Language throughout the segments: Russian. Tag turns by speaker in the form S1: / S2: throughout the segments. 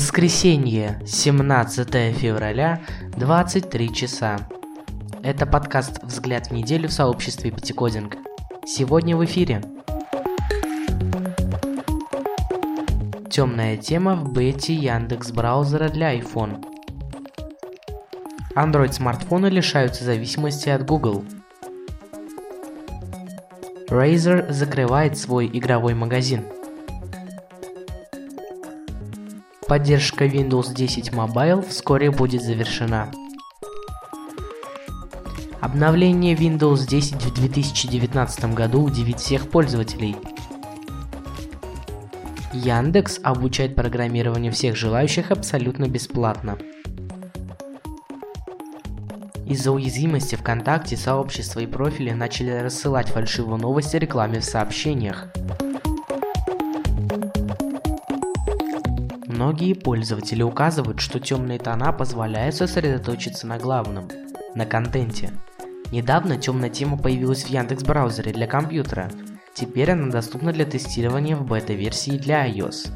S1: Воскресенье, 17 февраля, 23 часа. Это подкаст «Взгляд в неделю» в сообществе Пятикодинг. Сегодня в эфире. Темная тема в бете Яндекс браузера для iPhone. Android смартфоны лишаются зависимости от Google. Razer закрывает свой игровой магазин – Поддержка Windows 10 Mobile вскоре будет завершена. Обновление Windows 10 в 2019 году удивит всех пользователей. Яндекс обучает программированию всех желающих абсолютно бесплатно. Из-за уязвимости ВКонтакте сообщества и профили начали рассылать фальшивую новость о рекламе в сообщениях. Многие пользователи указывают, что темные тона позволяют сосредоточиться на главном – на контенте. Недавно темная тема появилась в Яндекс браузере для компьютера. Теперь она доступна для тестирования в бета-версии для iOS.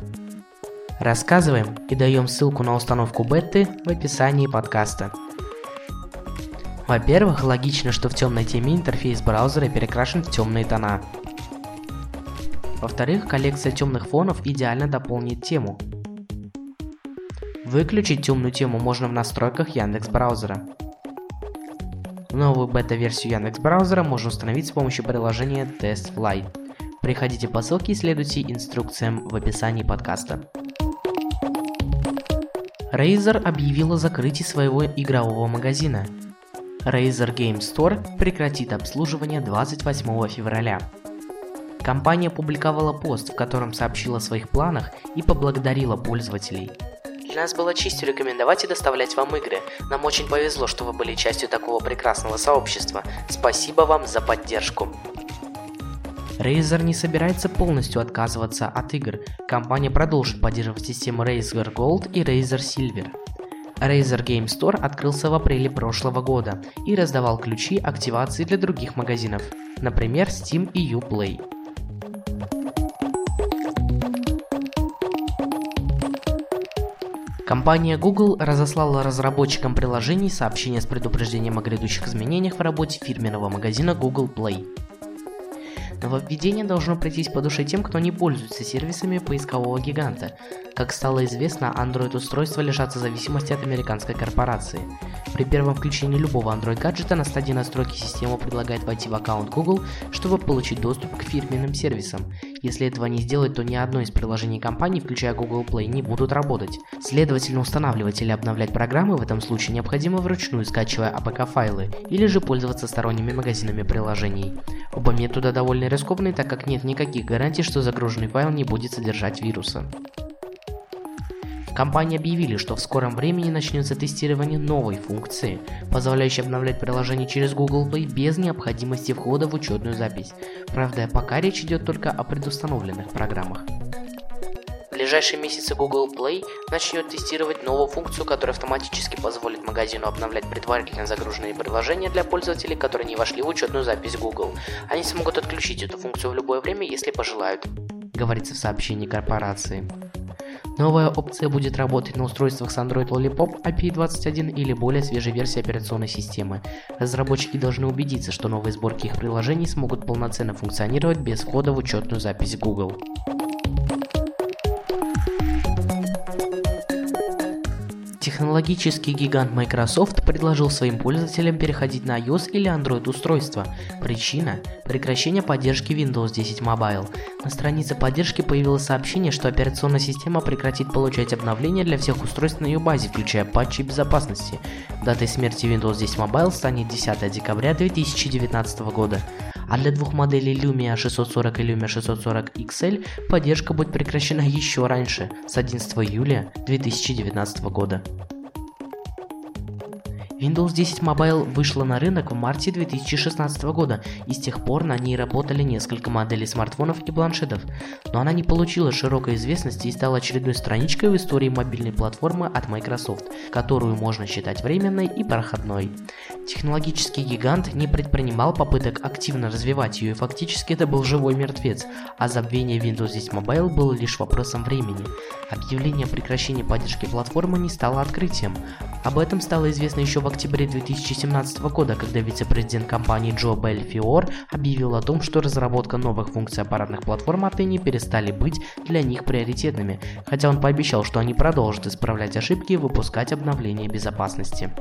S1: Рассказываем и даем ссылку на установку беты в описании подкаста. Во-первых, логично, что в темной теме интерфейс браузера перекрашен в темные тона. Во-вторых, коллекция темных фонов идеально дополнит тему, Выключить темную тему можно в настройках Яндекс браузера. Новую бета-версию Яндекс браузера можно установить с помощью приложения TestFlight. Приходите по ссылке и следуйте инструкциям в описании подкаста. Razer объявила закрытие своего игрового магазина. Razer Game Store прекратит обслуживание 28 февраля. Компания опубликовала пост, в котором сообщила о своих планах и поблагодарила пользователей – для нас было честью рекомендовать и доставлять вам игры. Нам очень повезло, что вы были частью такого прекрасного сообщества. Спасибо вам за поддержку. Razer не собирается полностью отказываться от игр. Компания продолжит поддерживать системы Razer Gold и Razer Silver. Razer Game Store открылся в апреле прошлого года и раздавал ключи активации для других магазинов, например Steam и Uplay. Компания Google разослала разработчикам приложений сообщение с предупреждением о грядущих изменениях в работе фирменного магазина Google Play. Нововведение должно прийтись по душе тем, кто не пользуется сервисами поискового гиганта. Как стало известно, Android-устройства лишатся зависимости от американской корпорации. При первом включении любого Android-гаджета на стадии настройки система предлагает войти в аккаунт Google, чтобы получить доступ к фирменным сервисам. Если этого не сделать, то ни одно из приложений компании, включая Google Play, не будут работать. Следовательно, устанавливать или обновлять программы в этом случае необходимо вручную, скачивая APK-файлы, или же пользоваться сторонними магазинами приложений. Оба метода довольно рискованные, так как нет никаких гарантий, что загруженный файл не будет содержать вируса. Компании объявили, что в скором времени начнется тестирование новой функции, позволяющей обновлять приложение через Google Play без необходимости входа в учетную запись. Правда, пока речь идет только о предустановленных программах. В ближайшие месяцы Google Play начнет тестировать новую функцию, которая автоматически позволит магазину обновлять предварительно загруженные приложения для пользователей, которые не вошли в учетную запись Google. Они смогут отключить эту функцию в любое время, если пожелают, говорится в сообщении корпорации. Новая опция будет работать на устройствах с Android Lollipop API 21 или более свежей версии операционной системы. Разработчики должны убедиться, что новые сборки их приложений смогут полноценно функционировать без входа в учетную запись Google. Технологический гигант Microsoft предложил своим пользователям переходить на iOS или Android устройства. Причина – прекращение поддержки Windows 10 Mobile. На странице поддержки появилось сообщение, что операционная система прекратит получать обновления для всех устройств на ее базе, включая патчи безопасности. Датой смерти Windows 10 Mobile станет 10 декабря 2019 года. А для двух моделей Lumia 640 и Lumia 640 XL поддержка будет прекращена еще раньше, с 11 июля 2019 года. Windows 10 Mobile вышла на рынок в марте 2016 года, и с тех пор на ней работали несколько моделей смартфонов и планшетов, но она не получила широкой известности и стала очередной страничкой в истории мобильной платформы от Microsoft, которую можно считать временной и проходной. Технологический гигант не предпринимал попыток активно развивать ее, и фактически это был живой мертвец, а забвение Windows 10 Mobile было лишь вопросом времени. Объявление о прекращении поддержки платформы не стало открытием. Об этом стало известно еще в октябре 2017 года, когда вице-президент компании Джо Бельфиор объявил о том, что разработка новых функций аппаратных платформ отныне перестали быть для них приоритетными, хотя он пообещал, что они продолжат исправлять ошибки и выпускать обновления безопасности.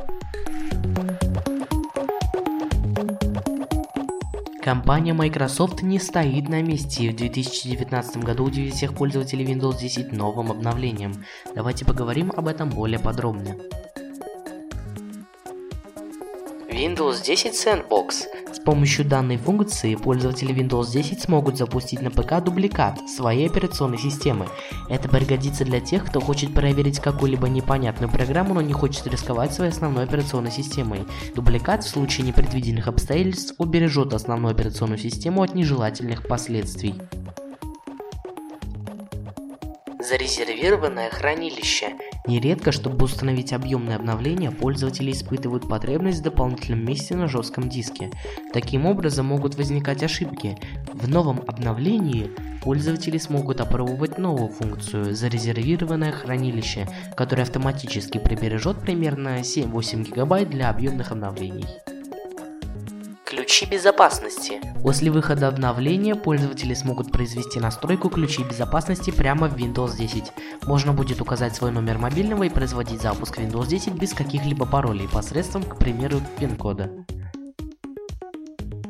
S1: Компания Microsoft не стоит на месте и в 2019 году удивит всех пользователей Windows 10 новым обновлением. Давайте поговорим об этом более подробно. Windows 10 Sandbox. С помощью данной функции пользователи Windows 10 смогут запустить на ПК дубликат своей операционной системы. Это пригодится для тех, кто хочет проверить какую-либо непонятную программу, но не хочет рисковать своей основной операционной системой. Дубликат в случае непредвиденных обстоятельств убережет основную операционную систему от нежелательных последствий. Зарезервированное хранилище. Нередко, чтобы установить объемное обновление, пользователи испытывают потребность в дополнительном месте на жестком диске. Таким образом могут возникать ошибки. В новом обновлении пользователи смогут опробовать новую функцию «Зарезервированное хранилище», которое автоматически прибережет примерно 7-8 гигабайт для объемных обновлений. Ключи безопасности. После выхода обновления пользователи смогут произвести настройку ключей безопасности прямо в Windows 10. Можно будет указать свой номер мобильного и производить запуск Windows 10 без каких-либо паролей посредством, к примеру, пин-кода.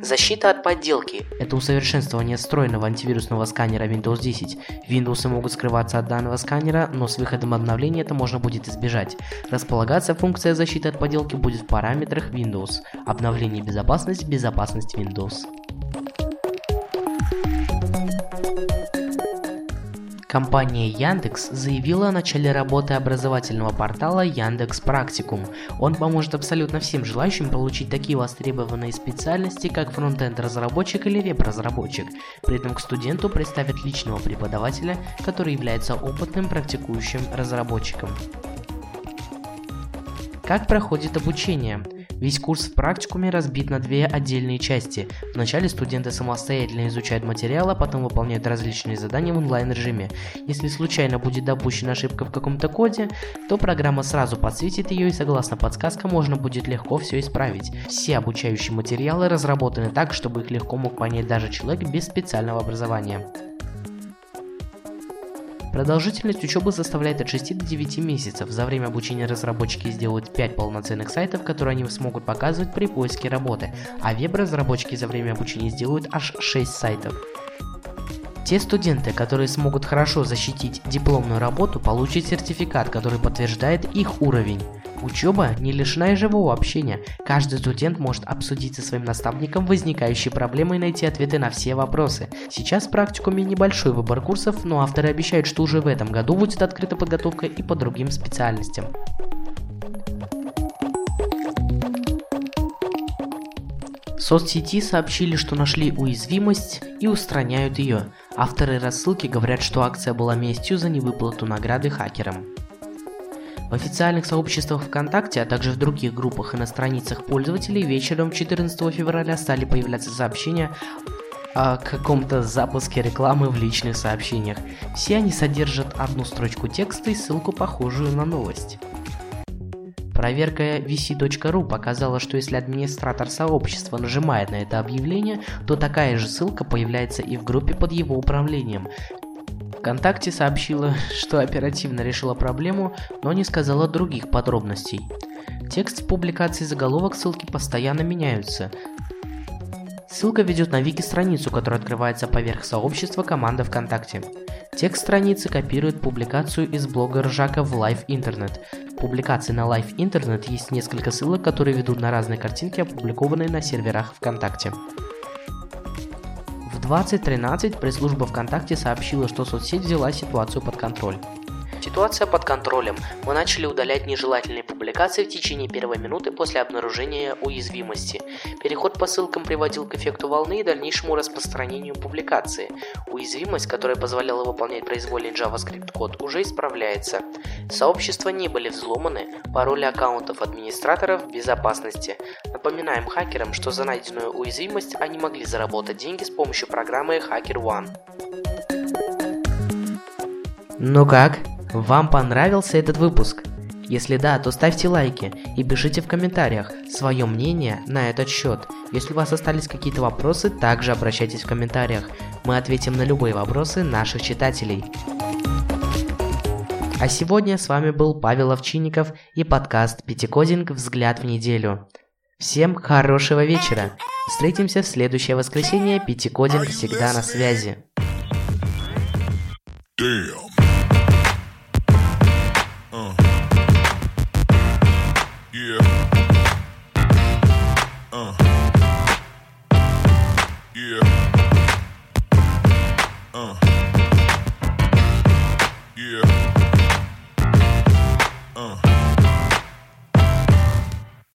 S1: Защита от подделки. Это усовершенствование встроенного антивирусного сканера Windows 10. Windows могут скрываться от данного сканера, но с выходом обновления это можно будет избежать. Располагаться функция защиты от подделки будет в параметрах Windows. Обновление безопасность, безопасность Windows. Компания Яндекс заявила о начале работы образовательного портала Яндекс Практикум. Он поможет абсолютно всем желающим получить такие востребованные специальности, как фронтенд разработчик или веб-разработчик. При этом к студенту представят личного преподавателя, который является опытным практикующим разработчиком. Как проходит обучение? Весь курс в практикуме разбит на две отдельные части. Вначале студенты самостоятельно изучают материал, а потом выполняют различные задания в онлайн-режиме. Если случайно будет допущена ошибка в каком-то коде, то программа сразу подсветит ее и согласно подсказкам можно будет легко все исправить. Все обучающие материалы разработаны так, чтобы их легко мог понять даже человек без специального образования. Продолжительность учебы составляет от 6 до 9 месяцев. За время обучения разработчики сделают 5 полноценных сайтов, которые они смогут показывать при поиске работы, а веб-разработчики за время обучения сделают аж 6 сайтов. Те студенты, которые смогут хорошо защитить дипломную работу, получат сертификат, который подтверждает их уровень. Учеба не лишена и живого общения. Каждый студент может обсудить со своим наставником возникающие проблемы и найти ответы на все вопросы. Сейчас в практикуме небольшой выбор курсов, но авторы обещают, что уже в этом году будет открыта подготовка и по другим специальностям. Соцсети сообщили, что нашли уязвимость и устраняют ее. Авторы рассылки говорят, что акция была местью за невыплату награды хакерам. В официальных сообществах ВКонтакте, а также в других группах и на страницах пользователей вечером 14 февраля стали появляться сообщения о каком-то запуске рекламы в личных сообщениях. Все они содержат одну строчку текста и ссылку, похожую на новость. Проверка vc.ru показала, что если администратор сообщества нажимает на это объявление, то такая же ссылка появляется и в группе под его управлением. ВКонтакте сообщила, что оперативно решила проблему, но не сказала других подробностей. Текст публикации заголовок ссылки постоянно меняются. Ссылка ведет на вики-страницу, которая открывается поверх сообщества команды ВКонтакте. Текст страницы копирует публикацию из блога Ржака в Live Internet. В публикации на Live Internet есть несколько ссылок, которые ведут на разные картинки, опубликованные на серверах ВКонтакте. 2013 пресс-служба ВКонтакте сообщила, что соцсеть взяла ситуацию под контроль. Ситуация под контролем. Мы начали удалять нежелательные публикации в течение первой минуты после обнаружения уязвимости. Переход по ссылкам приводил к эффекту волны и дальнейшему распространению публикации. Уязвимость, которая позволяла выполнять произвольный JavaScript код, уже исправляется. Сообщества не были взломаны, пароли аккаунтов администраторов в безопасности. Напоминаем хакерам, что за найденную уязвимость они могли заработать деньги с помощью программы HackerOne. Ну как? Вам понравился этот выпуск? Если да, то ставьте лайки и пишите в комментариях свое мнение на этот счет. Если у вас остались какие-то вопросы, также обращайтесь в комментариях. Мы ответим на любые вопросы наших читателей. А сегодня с вами был Павел Овчинников и подкаст Пятикодинг «Взгляд в неделю». Всем хорошего вечера! Встретимся в следующее воскресенье. Пятикодинг всегда на связи. Damn. Uh. Yeah.